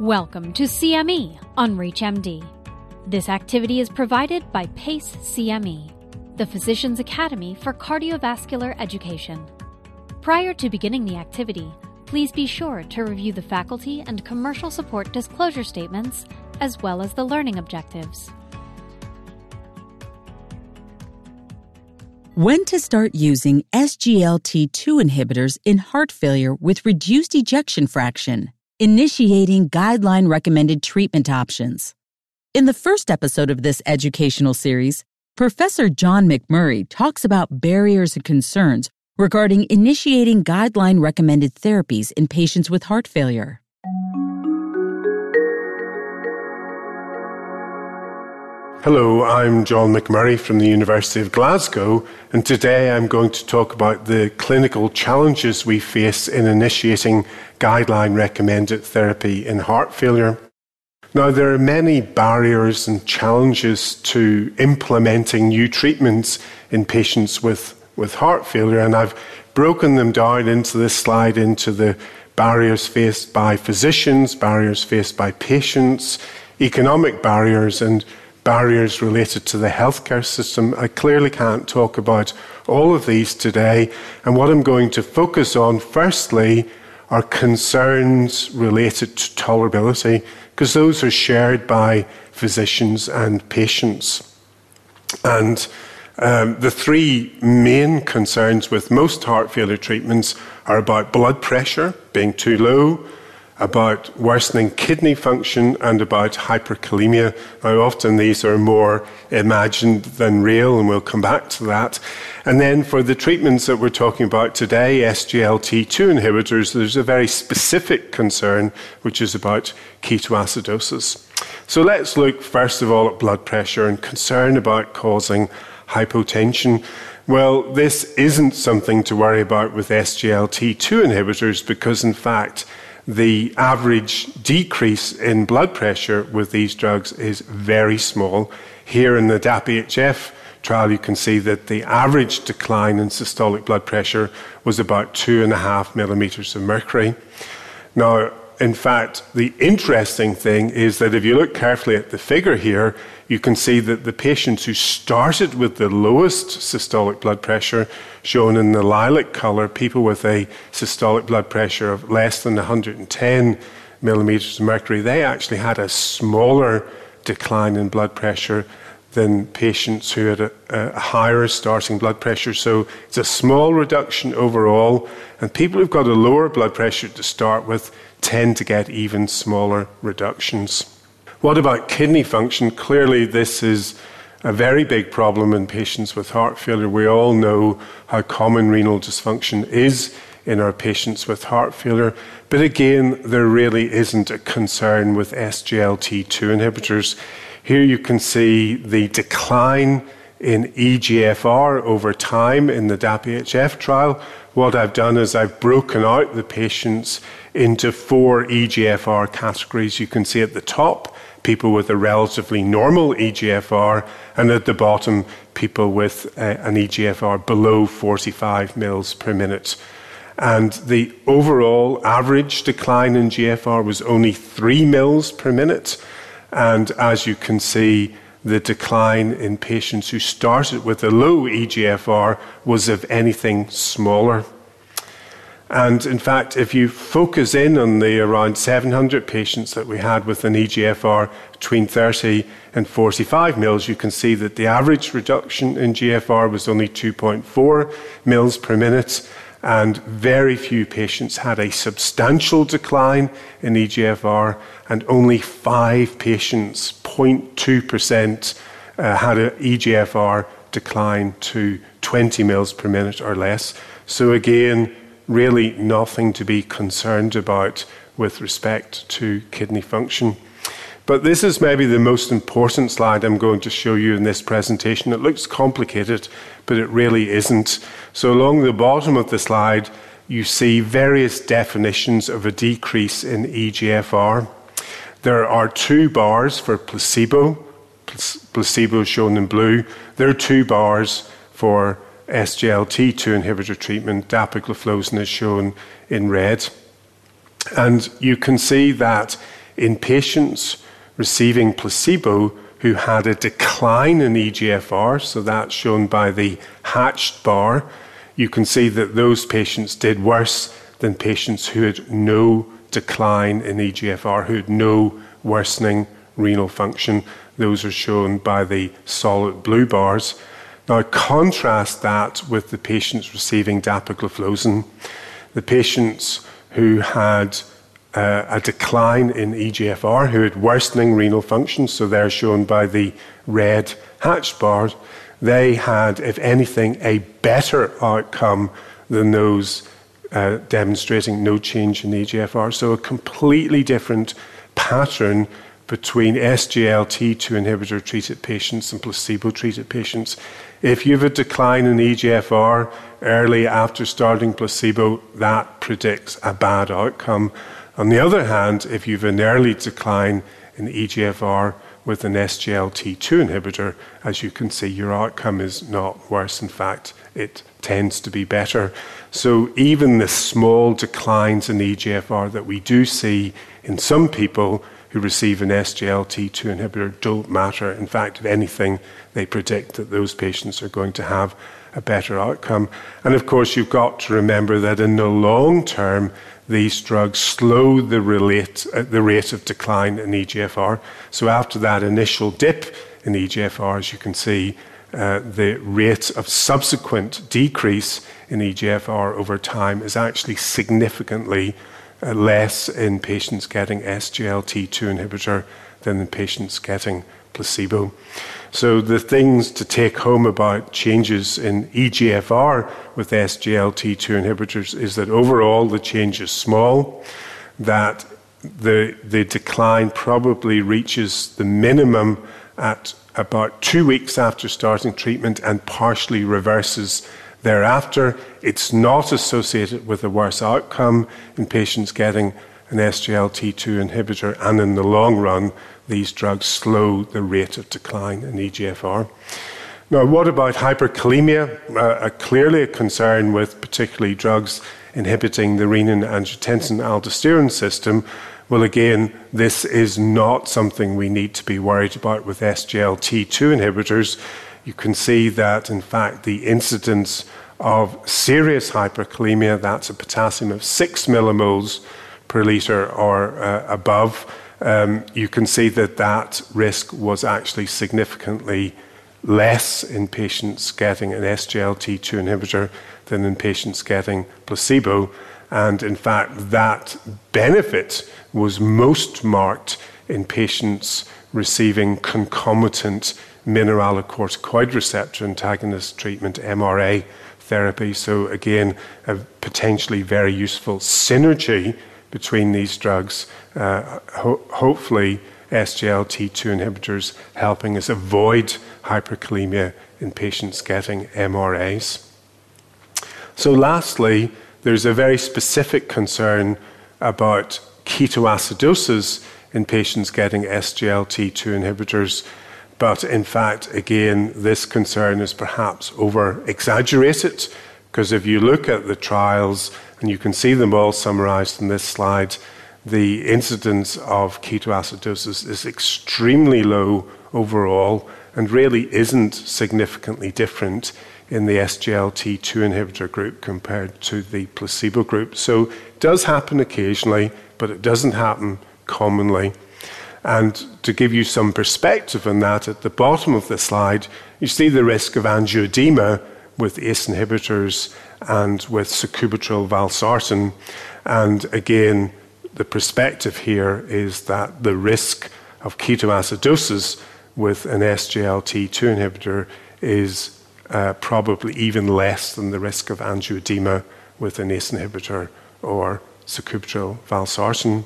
Welcome to CME on ReachMD. This activity is provided by PACE CME, the Physicians Academy for Cardiovascular Education. Prior to beginning the activity, please be sure to review the faculty and commercial support disclosure statements as well as the learning objectives. When to start using SGLT2 inhibitors in heart failure with reduced ejection fraction, initiating guideline recommended treatment options. In the first episode of this educational series, Professor John McMurray talks about barriers and concerns regarding initiating guideline recommended therapies in patients with heart failure. Hello, I'm John McMurray from the University of Glasgow, and today I'm going to talk about the clinical challenges we face in initiating guideline recommended therapy in heart failure. Now, there are many barriers and challenges to implementing new treatments in patients with, with heart failure, and I've broken them down into this slide into the barriers faced by physicians, barriers faced by patients, economic barriers, and barriers related to the healthcare system. I clearly can't talk about all of these today. And what I'm going to focus on, firstly, are concerns related to tolerability, because those are shared by physicians and patients. And um, the three main concerns with most heart failure treatments are about blood pressure being too low, about worsening kidney function and about hyperkalemia. Now, often these are more imagined than real, and we'll come back to that. And then for the treatments that we're talking about today, SGLT2 inhibitors, there's a very specific concern, which is about ketoacidosis. So let's look first of all at blood pressure and concern about causing hypotension. Well, this isn't something to worry about with SGLT2 inhibitors because, in fact, the average decrease in blood pressure with these drugs is very small. Here in the DAPA-HF trial, you can see that the average decline in systolic blood pressure was about two and a half millimeters of mercury. Now, in fact, the interesting thing is that if you look carefully at the figure here, you can see that the patients who started with the lowest systolic blood pressure, shown in the lilac color, people with a systolic blood pressure of less than 110 millimeters of mercury, they actually had a smaller decline in blood pressure than patients who had a, a, higher starting blood pressure. So it's a small reduction overall, and people who've got a lower blood pressure to start with tend to get even smaller reductions. What about kidney function? Clearly, this is a very big problem in patients with heart failure. We all know how common renal dysfunction is in our patients with heart failure. But again, there really isn't a concern with SGLT2 inhibitors. Here you can see the decline in EGFR over time in the DAPA-HF trial. What I've done is I've broken out the patients into four EGFR categories. You can see at the top people with a relatively normal EGFR, and at the bottom, people with uh, an EGFR below 45 mils per minute. And the overall average decline in GFR was only 3 mils per minute. And as you can see, the decline in patients who started with a low EGFR was, if anything, smaller. And in fact, if you focus in on the around 700 patients that we had with an EGFR between 30 and 45 mils, you can see that the average reduction in GFR was only 2.4 mils per minute, and very few patients had a substantial decline in EGFR, and only five patients, 0.2%, uh, had an EGFR decline to 20 mils per minute or less. So again, really nothing to be concerned about with respect to kidney function. But this is maybe the most important slide I'm going to show you in this presentation. It looks complicated, but it really isn't. So, along the bottom of the slide, you see various definitions of a decrease in EGFR. There are two bars for placebo, placebo shown in blue. There are two bars for SGLT2 inhibitor treatment, dapagliflozin is shown in red. And you can see that in patients receiving placebo who had a decline in EGFR, so that's shown by the hatched bar, you can see that those patients did worse than patients who had no decline in EGFR, who had no worsening renal function. Those are shown by the solid blue bars. Now, contrast that with the patients receiving dapagliflozin. The patients who had uh, a decline in EGFR, who had worsening renal function, so they're shown by the red hatched bars, they had, if anything, a better outcome than those uh, demonstrating no change in EGFR. So a completely different pattern between SGLT2 inhibitor treated patients and placebo treated patients. If you have a decline in EGFR early after starting placebo, that predicts a bad outcome. On the other hand, if you have an early decline in EGFR with an SGLT2 inhibitor, as you can see, your outcome is not worse. In fact, it tends to be better. So even the small declines in EGFR that we do see in some people who receive an SGLT2 inhibitor don't matter. In fact, if anything, they predict that those patients are going to have a better outcome. And of course, you've got to remember that in the long term, these drugs slow the, relate, uh, the rate of decline in EGFR. So after that initial dip in EGFR, as you can see, uh, the rate of subsequent decrease in EGFR over time is actually significantly uh, less in patients getting SGLT2 inhibitor than in patients getting placebo. So, the things to take home about changes in EGFR with SGLT2 inhibitors is that overall the change is small, that the, the decline probably reaches the minimum at about two weeks after starting treatment and partially reverses thereafter. It's not associated with a worse outcome in patients getting an SGLT2 inhibitor, and in the long run, these drugs slow the rate of decline in EGFR. Now, what about hyperkalemia? Uh, clearly a concern with particularly drugs inhibiting the renin angiotensin aldosterone system. Well, again, this is not something we need to be worried about with SGLT2 inhibitors. You can see that, in fact, the incidence of serious hyperkalemia, that's a potassium of 6 millimoles per litre or uh, above, um, you can see that that risk was actually significantly less in patients getting an SGLT2 inhibitor than in patients getting placebo. And in fact, that benefit was most marked in patients receiving concomitant mineralocorticoid receptor antagonist treatment, MRA therapy. So, again, a potentially very useful synergy between these drugs, uh, ho- hopefully SGLT2 inhibitors helping us avoid hyperkalemia in patients getting MRAs. So, lastly, there's a very specific concern about ketoacidosis in patients getting SGLT2 inhibitors. But in fact, again, this concern is perhaps over exaggerated because if you look at the trials, and you can see them all summarized in this slide, the incidence of ketoacidosis is extremely low overall and really isn't significantly different in the SGLT2 inhibitor group compared to the placebo group. So it does happen occasionally, but it doesn't happen commonly. And to give you some perspective on that, at the bottom of the slide, you see the risk of angioedema with ACE inhibitors and with sacubitril valsartan. And again, the perspective here is that the risk of ketoacidosis with an SGLT2 inhibitor is uh, probably even less than the risk of angioedema with an ACE inhibitor or sacubitril valsartan.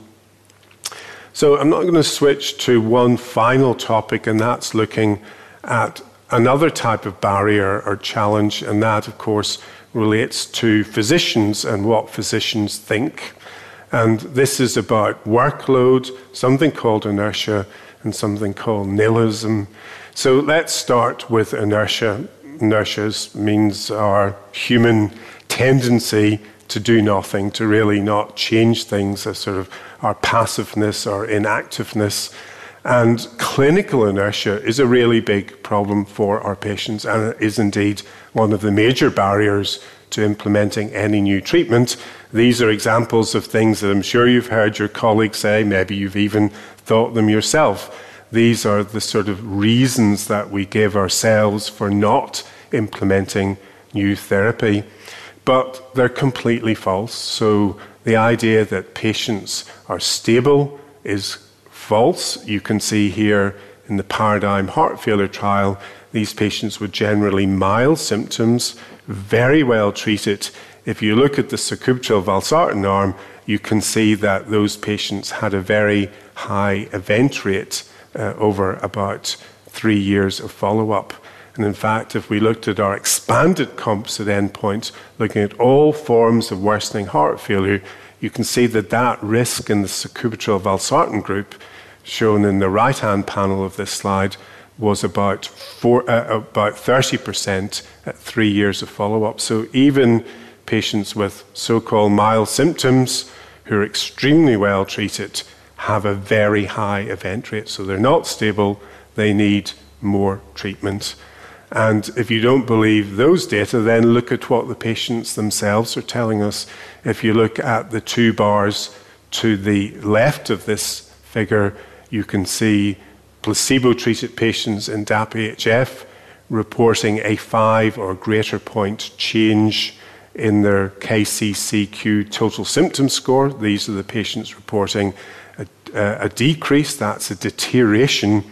So I'm not going to switch to one final topic, and that's looking at another type of barrier or challenge, and that, of course, relates to physicians and what physicians think. And this is about workload, something called inertia, and something called nihilism. So let's start with inertia. Inertia means our human tendency to do nothing, to really not change things, a sort of our passiveness or inactiveness. And clinical inertia is a really big problem for our patients and is indeed one of the major barriers to implementing any new treatment. These are examples of things that I'm sure you've heard your colleagues say, maybe you've even thought them yourself. These are the sort of reasons that we give ourselves for not implementing new therapy. But they're completely false. So the idea that patients are stable is false. You can see here in the paradigm heart failure trial, these patients with generally mild symptoms, very well treated. If you look at the sacubitril valsartan arm, you can see that those patients had a very high event rate uh, over about three years of follow up. And in fact, if we looked at our expanded composite endpoint, looking at all forms of worsening heart failure, you can see that that risk in the sacubitril valsartan group, shown in the right hand panel of this slide, was about, four, uh, about 30% at three years of follow up. So even patients with so called mild symptoms who are extremely well treated have a very high event rate. So they're not stable, they need more treatment. And if you don't believe those data, then look at what the patients themselves are telling us. If you look at the two bars to the left of this figure, you can see placebo treated patients in DAPA-HF reporting a five or greater point change in their KCCQ total symptom score. These are the patients reporting a, a decrease, that's a deterioration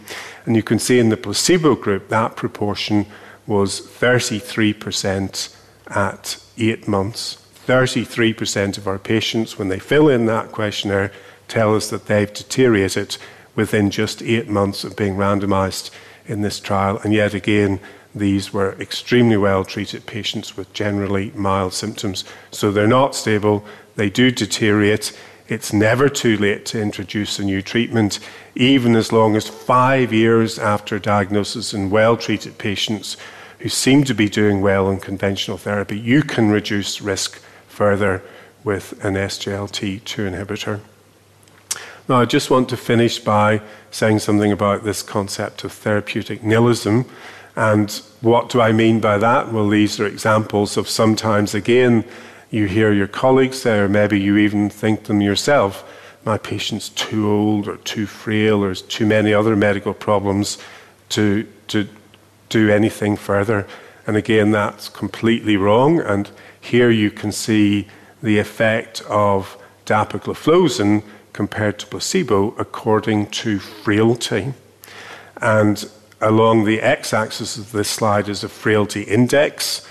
and you can see in the placebo group that proportion was 33% at eight months. 33% of our patients, when they fill in that questionnaire, tell us that they've deteriorated within just eight months of being randomized in this trial. And yet again, these were extremely well treated patients with generally mild symptoms. So they're not stable, they do deteriorate. It's never too late to introduce a new treatment, even as long as five years after diagnosis in well treated patients who seem to be doing well on conventional therapy. You can reduce risk further with an SGLT2 inhibitor. Now, I just want to finish by saying something about this concept of therapeutic nihilism. And what do I mean by that? Well, these are examples of sometimes, again, you hear your colleagues say, or maybe you even think them yourself, my patient's too old or too frail or too many other medical problems to, to do anything further. And again, that's completely wrong. And here you can see the effect of dapagliflozin compared to placebo according to frailty. And along the x axis of this slide is a frailty index.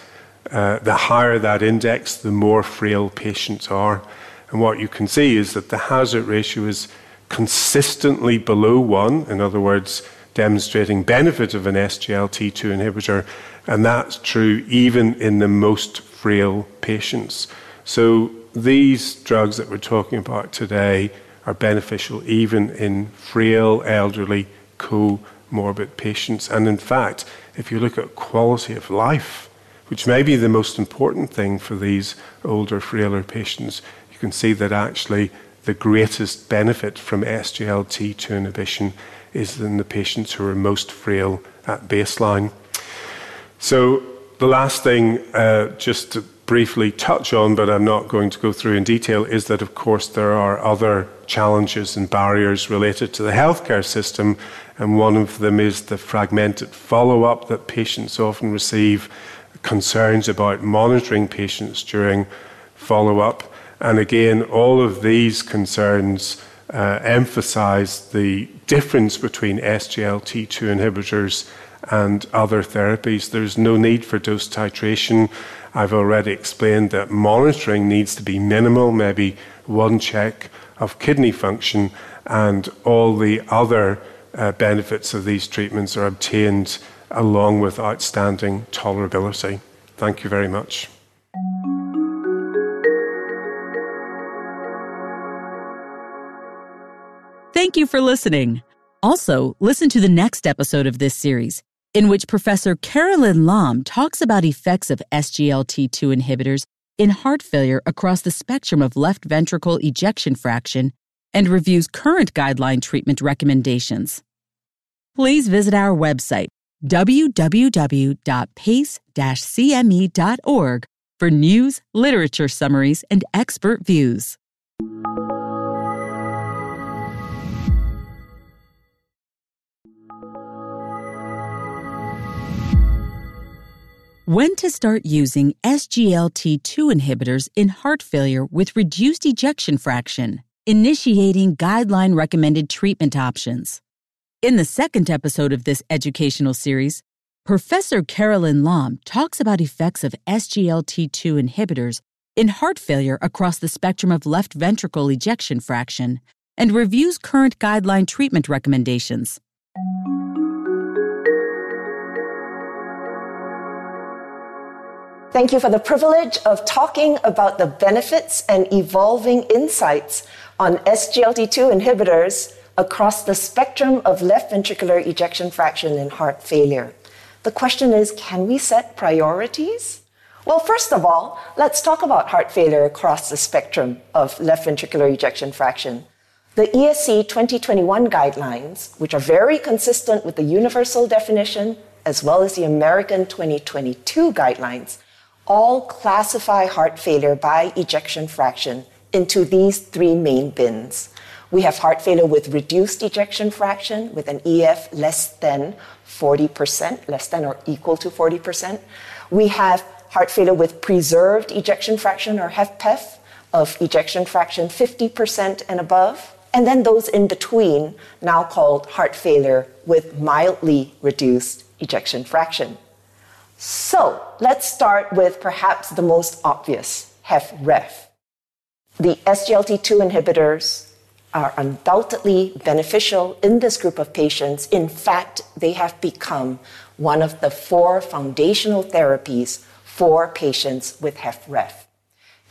Uh, the higher that index, the more frail patients are. And what you can see is that the hazard ratio is consistently below one. In other words, demonstrating benefit of an SGLT2 inhibitor, and that's true even in the most frail patients. So these drugs that we're talking about today are beneficial even in frail, elderly, comorbid patients. And in fact, if you look at quality of life, which may be the most important thing for these older, frailer patients, you can see that actually the greatest benefit from SGLT2 inhibition is in the patients who are most frail at baseline. So, the last thing, uh, just to briefly touch on, but I'm not going to go through in detail, is that of course there are other challenges and barriers related to the healthcare system, and one of them is the fragmented follow up that patients often receive, concerns about monitoring patients during follow up. And again, all of these concerns uh, emphasize the difference between SGLT2 inhibitors and other therapies. There's no need for dose titration. I've already explained that monitoring needs to be minimal, maybe one check of kidney function, and all the other uh, benefits of these treatments are obtained along with outstanding tolerability. Thank you very much. Thank you for listening. Also, listen to the next episode of this series, in which Professor Carolyn Lam talks about effects of SGLT2 inhibitors in heart failure across the spectrum of left ventricle ejection fraction and reviews current guideline treatment recommendations. Please visit our website, www.pace-cme.org, for news, literature summaries, and expert views. When to start using SGLT2 inhibitors in heart failure with reduced ejection fraction, initiating guideline recommended treatment options. In the second episode of this educational series, Professor Carolyn Lam talks about effects of SGLT2 inhibitors in heart failure across the spectrum of left ventricle ejection fraction and reviews current guideline treatment recommendations. Thank you for the privilege of talking about the benefits and evolving insights on SGLT2 inhibitors across the spectrum of left ventricular ejection fraction in heart failure. The question is can we set priorities? Well, first of all, let's talk about heart failure across the spectrum of left ventricular ejection fraction. The ESC 2021 guidelines, which are very consistent with the universal definition as well as the American 2022 guidelines, all classify heart failure by ejection fraction into these three main bins. We have heart failure with reduced ejection fraction with an EF less than 40%, less than or equal to 40%. We have heart failure with preserved ejection fraction or HFpEF of ejection fraction 50% and above. And then those in between, now called heart failure with mildly reduced ejection fraction. So let's start with perhaps the most obvious, HFrEF. The SGLT2 inhibitors are undoubtedly beneficial in this group of patients. In fact, they have become one of the four foundational therapies for patients with HFrEF.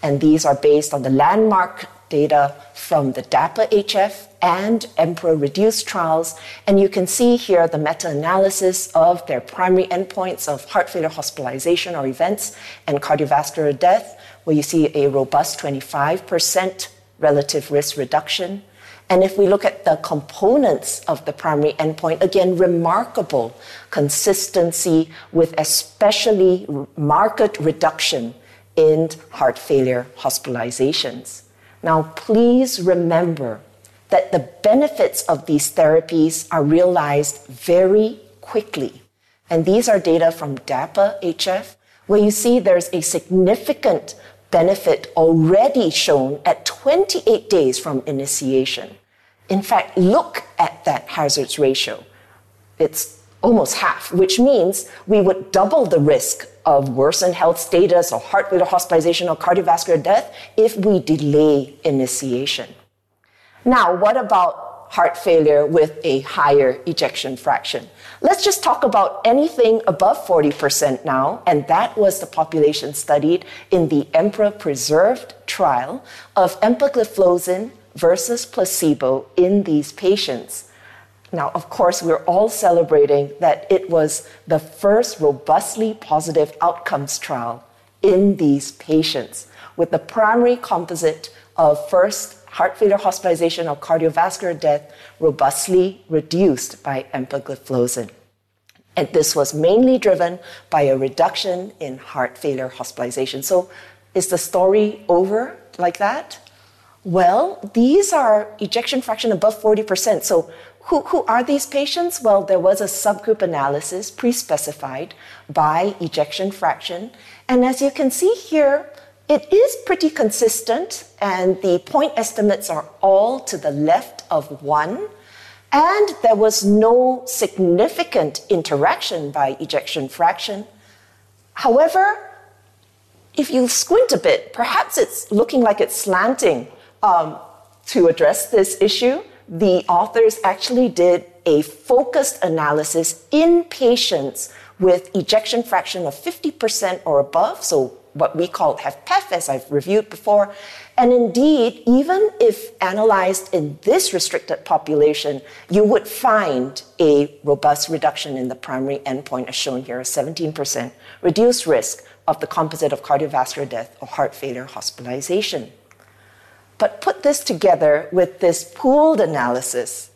And these are based on the landmark data from the DAPA-HF and EMPEROR Reduced trials. And you can see here the meta-analysis of their primary endpoints of heart failure hospitalization or events and cardiovascular death, where you see a robust 25% relative risk reduction. And if we look at the components of the primary endpoint, again, remarkable consistency with especially marked reduction in heart failure hospitalizations. Now, please remember that the benefits of these therapies are realized very quickly. And these are data from DAPA HF, where you see there's a significant benefit already shown at 28 days from initiation. In fact, look at that hazards ratio. It's almost half, which means we would double the risk of worsened health status or heart failure hospitalization or cardiovascular death if we delay initiation. Now, what about heart failure with a higher ejection fraction? Let's just talk about anything above 40% now, and that was the population studied in the EMPEROR Preserved trial of empagliflozin versus placebo in these patients. Now, of course, we're all celebrating that it was the first robustly positive outcomes trial in these patients with the primary composite of first heart failure hospitalization or cardiovascular death robustly reduced by empagliflozin. And this was mainly driven by a reduction in heart failure hospitalization. So, is the story over like that? Well, these are ejection fraction above 40%. So, who, who are these patients? Well, there was a subgroup analysis pre specified by ejection fraction. And as you can see here, it is pretty consistent, and the point estimates are all to the left of one. And there was no significant interaction by ejection fraction. However, if you squint a bit, perhaps it's looking like it's slanting. Um, to address this issue, the authors actually did a focused analysis in patients with ejection fraction of 50% or above, so what we call HFpEF, as I've reviewed before. And indeed, even if analyzed in this restricted population, you would find a robust reduction in the primary endpoint, as shown here, a 17% reduced risk of the composite of cardiovascular death or heart failure hospitalization. But put this together with this pooled analysis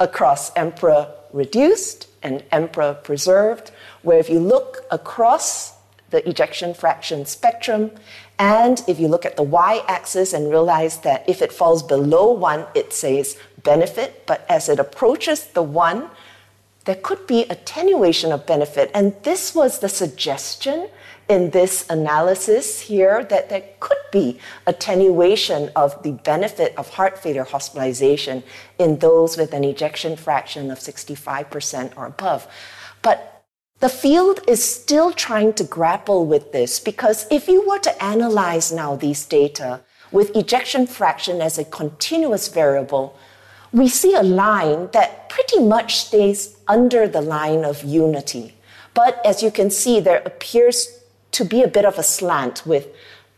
across EMPEROR reduced and EMPEROR preserved, where if you look across the ejection fraction spectrum, and if you look at the y axis and realize that if it falls below one, it says benefit, but as it approaches the one, there could be attenuation of benefit. And this was the suggestion in this analysis here that there could be attenuation of the benefit of heart failure hospitalization in those with an ejection fraction of 65% or above. But the field is still trying to grapple with this because if you were to analyze now these data with ejection fraction as a continuous variable, we see a line that pretty much stays under the line of unity. But as you can see, there appears to be a bit of a slant with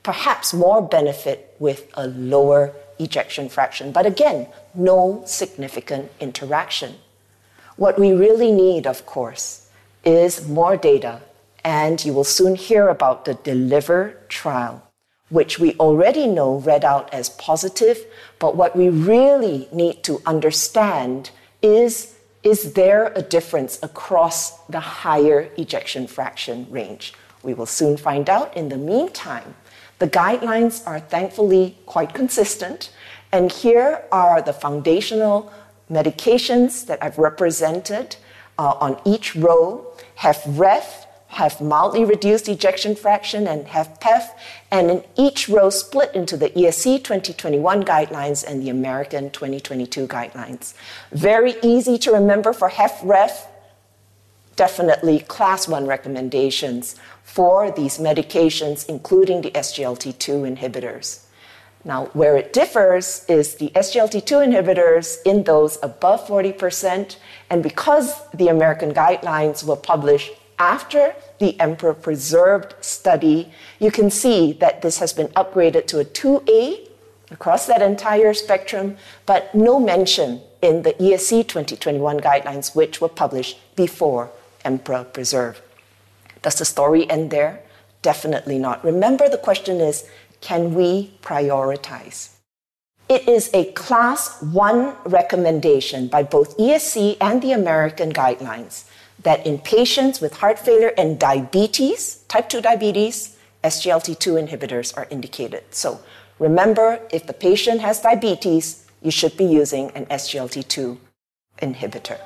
perhaps more benefit with a lower ejection fraction. But again, no significant interaction. What we really need, of course, is more data, and you will soon hear about the DELIVER trial, which we already know read out as positive, but what we really need to understand is is there a difference across the higher ejection fraction range? We will soon find out. In the meantime, the guidelines are thankfully quite consistent. And here are the foundational medications that I've represented uh, on each row HFrEF, have mildly reduced ejection fraction, and HFpEF, and in each row split into the ESC 2021 guidelines and the American 2022 guidelines. Very easy to remember for HFrEF, definitely class 1 recommendations for these medications, including the SGLT2 inhibitors. Now, where it differs is the SGLT2 inhibitors in those above 40%, and because the American guidelines were published after the EMPEROR preserved study, you can see that this has been upgraded to a 2A across that entire spectrum, but no mention in the ESC 2021 guidelines, which were published before EMPEROR preserved. Does the story end there? Definitely not. Remember, the question is can we prioritize? It is a class one recommendation by both ESC and the American guidelines that in patients with heart failure and diabetes, type 2 diabetes, SGLT2 inhibitors are indicated. So remember, if the patient has diabetes, you should be using an SGLT2 inhibitor.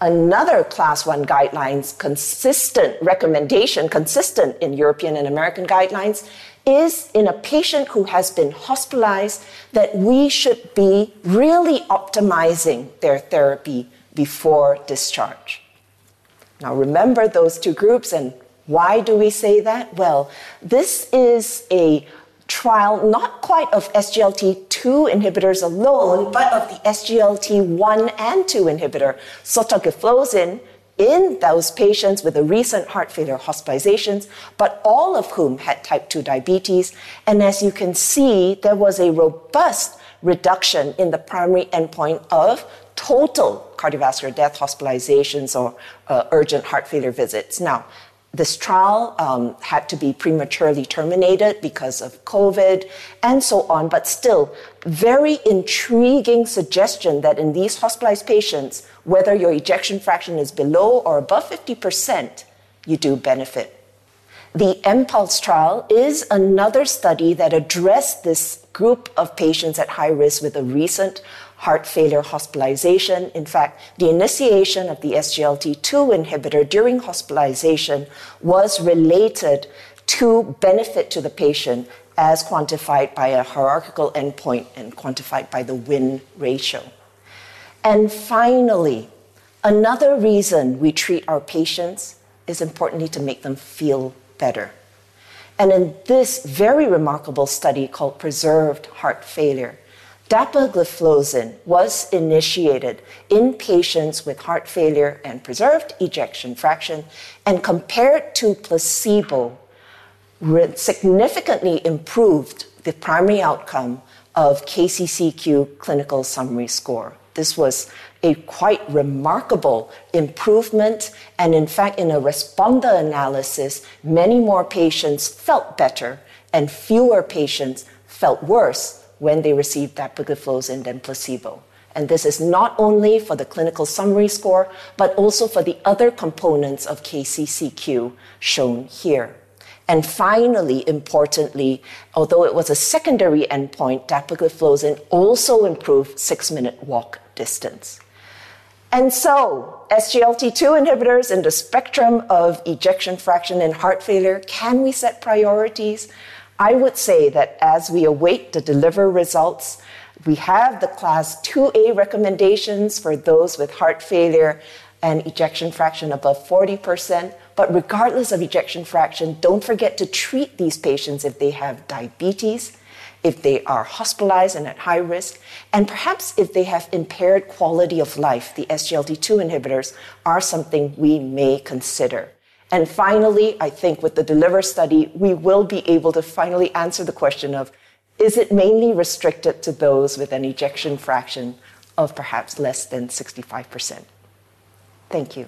Another class 1 guidelines consistent recommendation, consistent in European and American guidelines, is in a patient who has been hospitalized that we should be really optimizing their therapy before discharge. Now, remember those two groups, and why do we say that? Well, this is a trial not quite of SGLT2 inhibitors alone, but of the SGLT1 and 2 inhibitor, sotagliflozin, in those patients with a recent heart failure hospitalizations, but all of whom had type 2 diabetes. And as you can see, there was a robust reduction in the primary endpoint of total cardiovascular death hospitalizations or uh, urgent heart failure visits. Now, this trial um, had to be prematurely terminated because of COVID and so on, but still, very intriguing suggestion that in these hospitalized patients, whether your ejection fraction is below or above 50%, you do benefit. The EMPULSE trial is another study that addressed this group of patients at high risk with a recent heart failure hospitalization. In fact, the initiation of the SGLT2 inhibitor during hospitalization was related to benefit to the patient as quantified by a hierarchical endpoint and quantified by the win ratio. And finally, another reason we treat our patients is importantly to make them feel better. And in this very remarkable study called Preserved Heart Failure, Dapagliflozin was initiated in patients with heart failure and preserved ejection fraction and compared to placebo significantly improved the primary outcome of KCCQ clinical summary score. This was a quite remarkable improvement, and in fact, in a responder analysis, many more patients felt better and fewer patients felt worse when they received dapagliflozin than placebo. And this is not only for the clinical summary score, but also for the other components of KCCQ shown here. And finally, importantly, although it was a secondary endpoint, dapagliflozin also improved six minute walk distance. And so, SGLT2 inhibitors in the spectrum of ejection fraction and heart failure, can we set priorities? I would say that as we await the deliver results, we have the class 2A recommendations for those with heart failure and ejection fraction above 40%. But regardless of ejection fraction, don't forget to treat these patients if they have diabetes, if they are hospitalized and at high risk, and perhaps if they have impaired quality of life. The SGLT2 inhibitors are something we may consider. And finally, I think with the DELIVER study, we will be able to finally answer the question of is it mainly restricted to those with an ejection fraction of perhaps less than 65%? Thank you.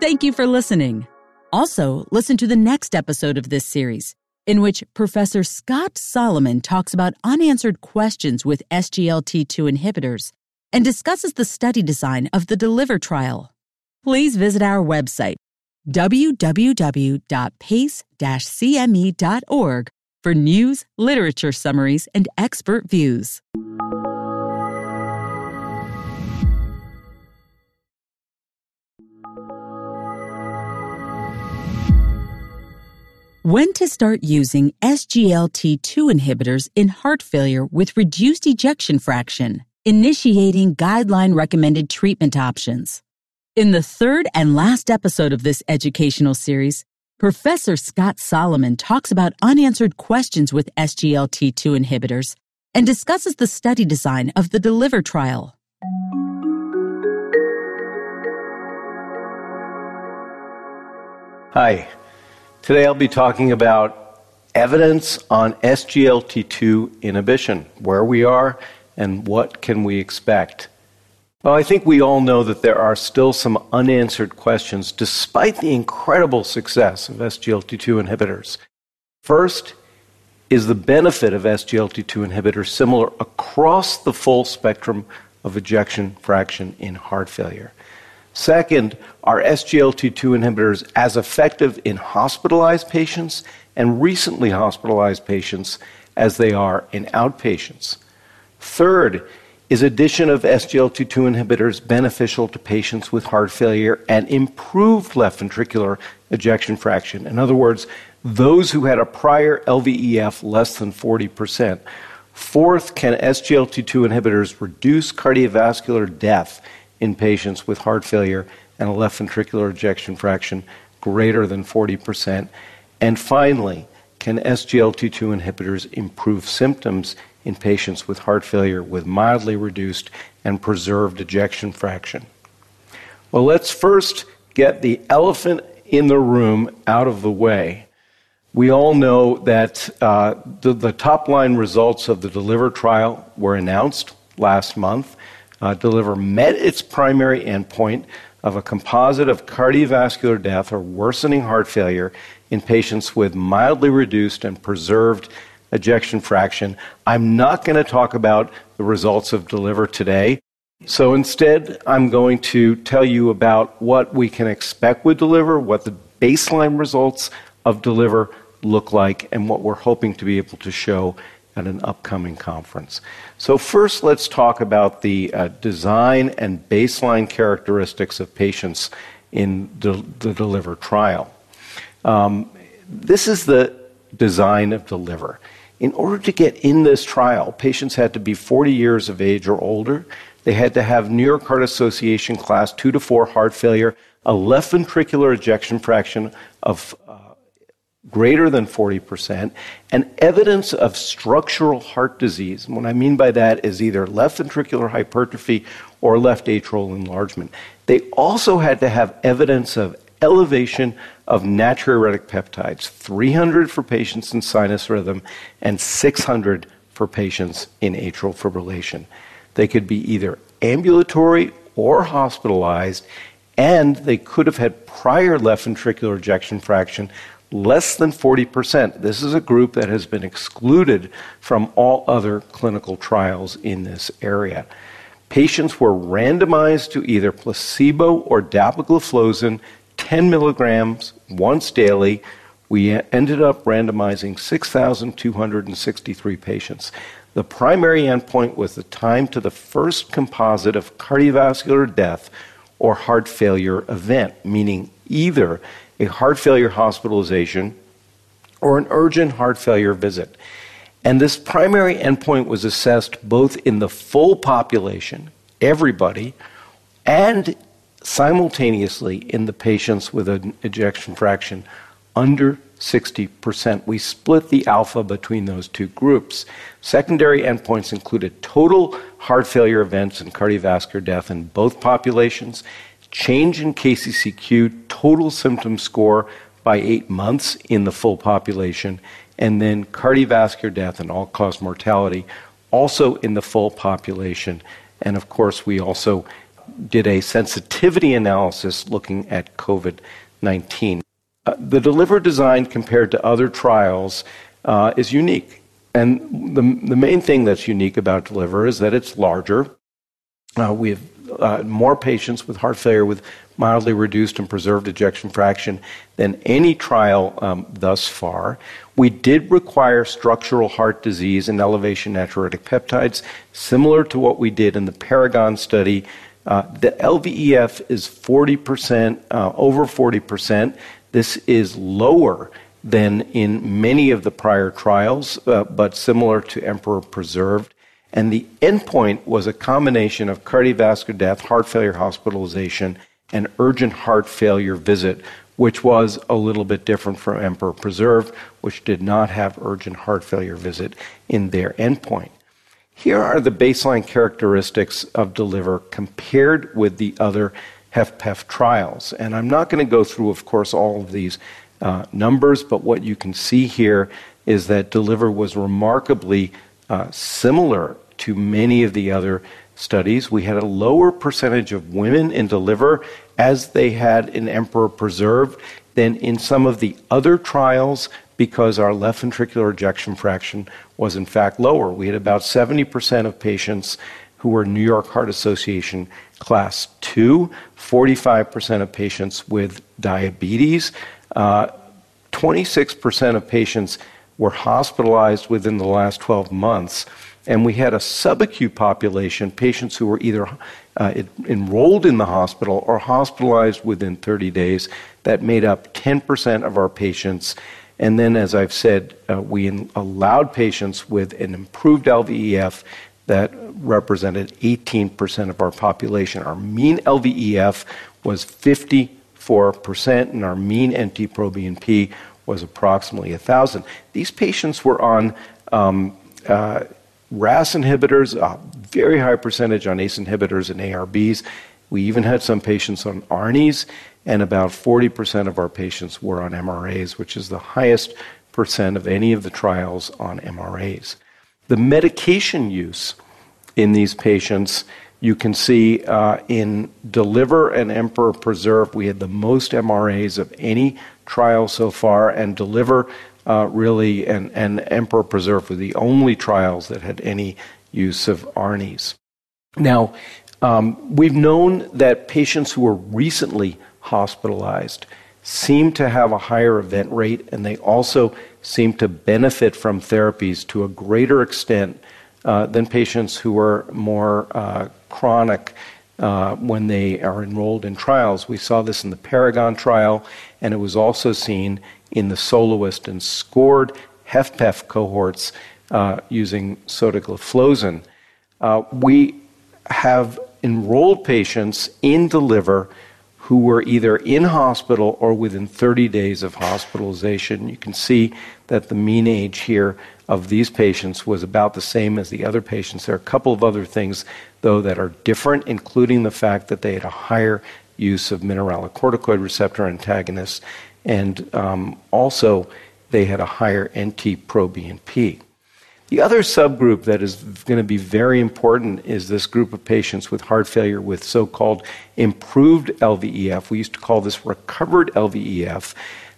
Thank you for listening. Also, listen to the next episode of this series, in which Professor Scott Solomon talks about unanswered questions with SGLT2 inhibitors and discusses the study design of the DELIVER trial. Please visit our website www.pace-cme.org for news, literature summaries, and expert views. When to start using SGLT2 inhibitors in heart failure with reduced ejection fraction, initiating guideline recommended treatment options. In the third and last episode of this educational series, Professor Scott Solomon talks about unanswered questions with SGLT2 inhibitors and discusses the study design of the DELIVER trial. Hi. Today I'll be talking about evidence on SGLT2 inhibition, where we are and what can we expect. Well, I think we all know that there are still some unanswered questions despite the incredible success of SGLT2 inhibitors. First, is the benefit of SGLT2 inhibitors similar across the full spectrum of ejection fraction in heart failure? Second, are SGLT2 inhibitors as effective in hospitalized patients and recently hospitalized patients as they are in outpatients? Third, is addition of SGLT2 inhibitors beneficial to patients with heart failure and improved left ventricular ejection fraction? In other words, those who had a prior LVEF less than 40%. Fourth, can SGLT2 inhibitors reduce cardiovascular death in patients with heart failure and a left ventricular ejection fraction greater than 40%? And finally, can SGLT2 inhibitors improve symptoms in patients with heart failure with mildly reduced and preserved ejection fraction. Well, let's first get the elephant in the room out of the way. We all know that uh, the, the top line results of the DELIVER trial were announced last month. Uh, DELIVER met its primary endpoint of a composite of cardiovascular death or worsening heart failure in patients with mildly reduced and preserved ejection fraction. I'm not going to talk about the results of Deliver today. So instead, I'm going to tell you about what we can expect with Deliver, what the baseline results of Deliver look like, and what we're hoping to be able to show at an upcoming conference. So, first, let's talk about the uh, design and baseline characteristics of patients in the, the Deliver trial. Um, this is the design of Deliver. In order to get in this trial, patients had to be 40 years of age or older. They had to have New York Heart Association class 2 to 4 heart failure, a left ventricular ejection fraction of uh, greater than 40%, and evidence of structural heart disease. And what I mean by that is either left ventricular hypertrophy or left atrial enlargement. They also had to have evidence of elevation of natriuretic peptides 300 for patients in sinus rhythm and 600 for patients in atrial fibrillation. They could be either ambulatory or hospitalized, and they could have had prior left ventricular ejection fraction less than 40%. This is a group that has been excluded from all other clinical trials in this area. Patients were randomized to either placebo or dapagliflozin 10 milligrams once daily. We ended up randomizing 6,263 patients. The primary endpoint was the time to the first composite of cardiovascular death or heart failure event, meaning either a heart failure hospitalization or an urgent heart failure visit. And this primary endpoint was assessed both in the full population, everybody, and simultaneously in the patients with an ejection fraction under 60%. We split the alpha between those two groups. Secondary endpoints included total heart failure events and cardiovascular death in both populations, change in KCCQ, total symptom score by eight months in the full population, and then cardiovascular death and all cause mortality also in the full population. And of course, we also did a sensitivity analysis looking at COVID 19. Uh, the deliver design compared to other trials uh, is unique. And the, the main thing that's unique about deliver is that it's larger. Uh, we have uh, more patients with heart failure with mildly reduced and preserved ejection fraction than any trial um, thus far. We did require structural heart disease and elevation natriuretic peptides, similar to what we did in the Paragon study the LVEF is 40%, uh, over 40%. This is lower than in many of the prior trials, uh, but similar to Emperor Preserved. And the endpoint was a combination of cardiovascular death, heart failure hospitalization, and urgent heart failure visit, which was a little bit different from Emperor Preserved, which did not have urgent heart failure visit in their endpoint. Here are the baseline characteristics of Deliver compared with the other HFpEF trials. And I'm not going to go through, of course, all of these uh, numbers, but what you can see here is that Deliver was remarkably uh, similar to many of the other studies. We had a lower percentage of women in Deliver as they had in Emperor Preserved than in some of the other trials because our left ventricular ejection fraction was in fact lower. We had about 70% of patients who were New York Heart Association class 2, 45% of patients with diabetes, uh, 26% of patients were hospitalized within the last 12 months. And we had a subacute population, patients who were either uh, enrolled in the hospital or hospitalized within 30 days, that made up 10% of our patients. And then, as I've said, uh, we allowed patients with an improved LVEF that represented 18% of our population. Our mean LVEF was 54%, and our mean NT-proBNP was approximately 1,000. These patients were on um, uh, RAS inhibitors, a very high percentage on ACE inhibitors and ARBs. We even had some patients on ARNIs, and about 40% of our patients were on MRAs, which is the highest percent of any of the trials on MRAs. The medication use in these patients, you can see uh, in Deliver and Emperor Preserve, we had the most MRAs of any trial so far, and Deliver uh, really and, and Emperor Preserve were the only trials that had any use of ARNIs. Now, um, we've known that patients who were recently hospitalized seem to have a higher event rate, and they also seem to benefit from therapies to a greater extent uh, than patients who are more uh, chronic uh, when they are enrolled in trials. We saw this in the Paragon trial, and it was also seen in the soloist and scored HFpEF cohorts uh, using sotagliflozin. Uh, we have enrolled patients in Deliver who were either in hospital or within 30 days of hospitalization. You can see that the mean age here of these patients was about the same as the other patients. There are a couple of other things, though, that are different, including the fact that they had a higher use of mineralocorticoid receptor antagonists, and um, also they had a higher NT proBNP. The other subgroup that is going to be very important is this group of patients with heart failure with so called improved LVEF. We used to call this recovered LVEF.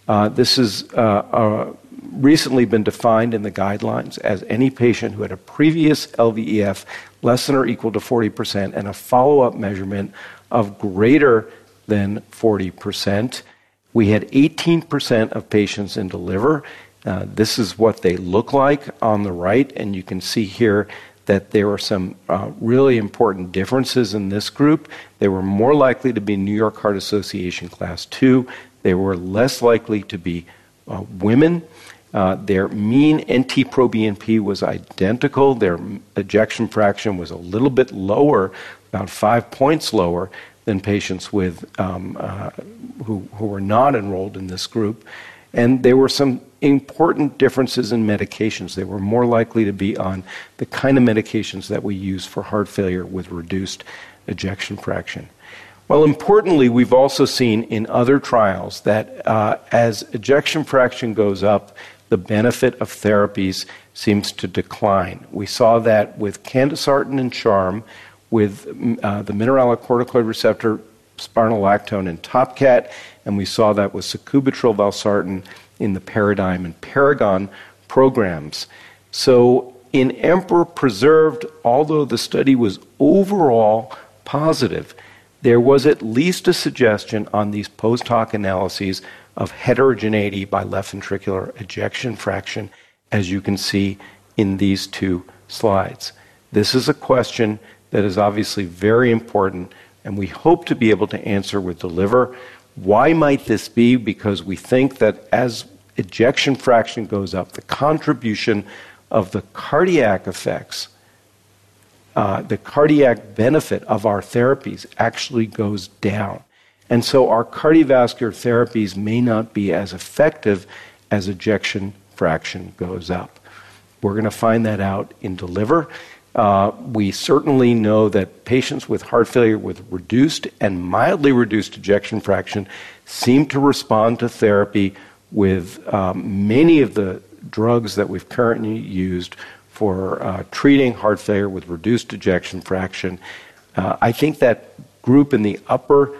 Uh, this has uh, uh, recently been defined in the guidelines as any patient who had a previous LVEF less than or equal to 40% and a follow up measurement of greater than 40%. We had 18% of patients in DELIVER uh, this is what they look like on the right, and you can see here that there were some uh, really important differences in this group. They were more likely to be New York Heart Association Class 2. They were less likely to be uh, women. Uh, their mean NT proBNP was identical. Their ejection fraction was a little bit lower, about five points lower than patients with um, uh, who, who were not enrolled in this group. And there were some important differences in medications. They were more likely to be on the kind of medications that we use for heart failure with reduced ejection fraction. Well, importantly, we've also seen in other trials that uh, as ejection fraction goes up, the benefit of therapies seems to decline. We saw that with candesartan and charm, with uh, the mineralocorticoid receptor spironolactone and TopCat, and we saw that with sacubitril valsartan in the Paradigm and Paragon programs. So, in Emperor Preserved, although the study was overall positive, there was at least a suggestion on these post hoc analyses of heterogeneity by left ventricular ejection fraction, as you can see in these two slides. This is a question that is obviously very important, and we hope to be able to answer with DELIVER. Why might this be? Because we think that as ejection fraction goes up, the contribution of the cardiac effects, uh, the cardiac benefit of our therapies actually goes down. And so our cardiovascular therapies may not be as effective as ejection fraction goes up. We're going to find that out in DELIVER. Uh, we certainly know that patients with heart failure with reduced and mildly reduced ejection fraction seem to respond to therapy with um, many of the drugs that we've currently used for uh, treating heart failure with reduced ejection fraction. Uh, I think that group in the upper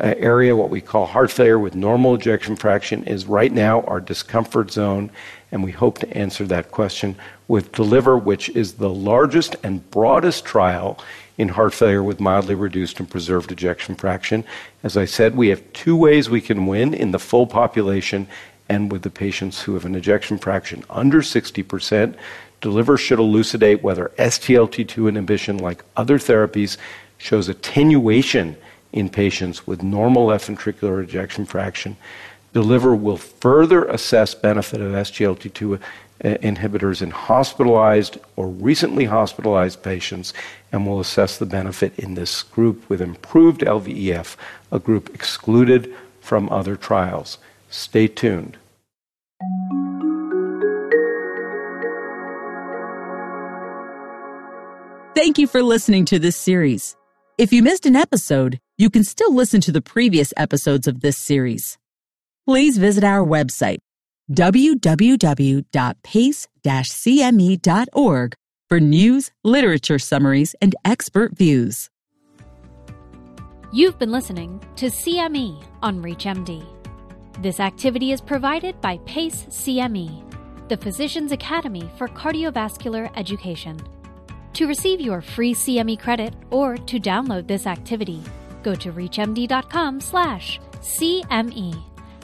uh, area, what we call heart failure with normal ejection fraction, is right now our discomfort zone, and we hope to answer that question with DELIVER, which is the largest and broadest trial in heart failure with mildly reduced and preserved ejection fraction. As I said, we have two ways we can win in the full population and with the patients who have an ejection fraction under 60%. DELIVER should elucidate whether SGLT2 inhibition, like other therapies, shows attenuation in patients with normal left ventricular ejection fraction. DELIVER will further assess benefit of SGLT2 uh, inhibitors in hospitalized or recently hospitalized patients and will assess the benefit in this group with improved LVEF, a group excluded from other trials. Stay tuned. Thank you for listening to this series. If you missed an episode, you can still listen to the previous episodes of this series. Please visit our website, www.pace-cme.org for news, literature summaries, and expert views. You've been listening to CME on ReachMD. This activity is provided by PACE CME, the Physicians Academy for Cardiovascular Education. To receive your free CME credit or to download this activity, go to reachmd.com/cme.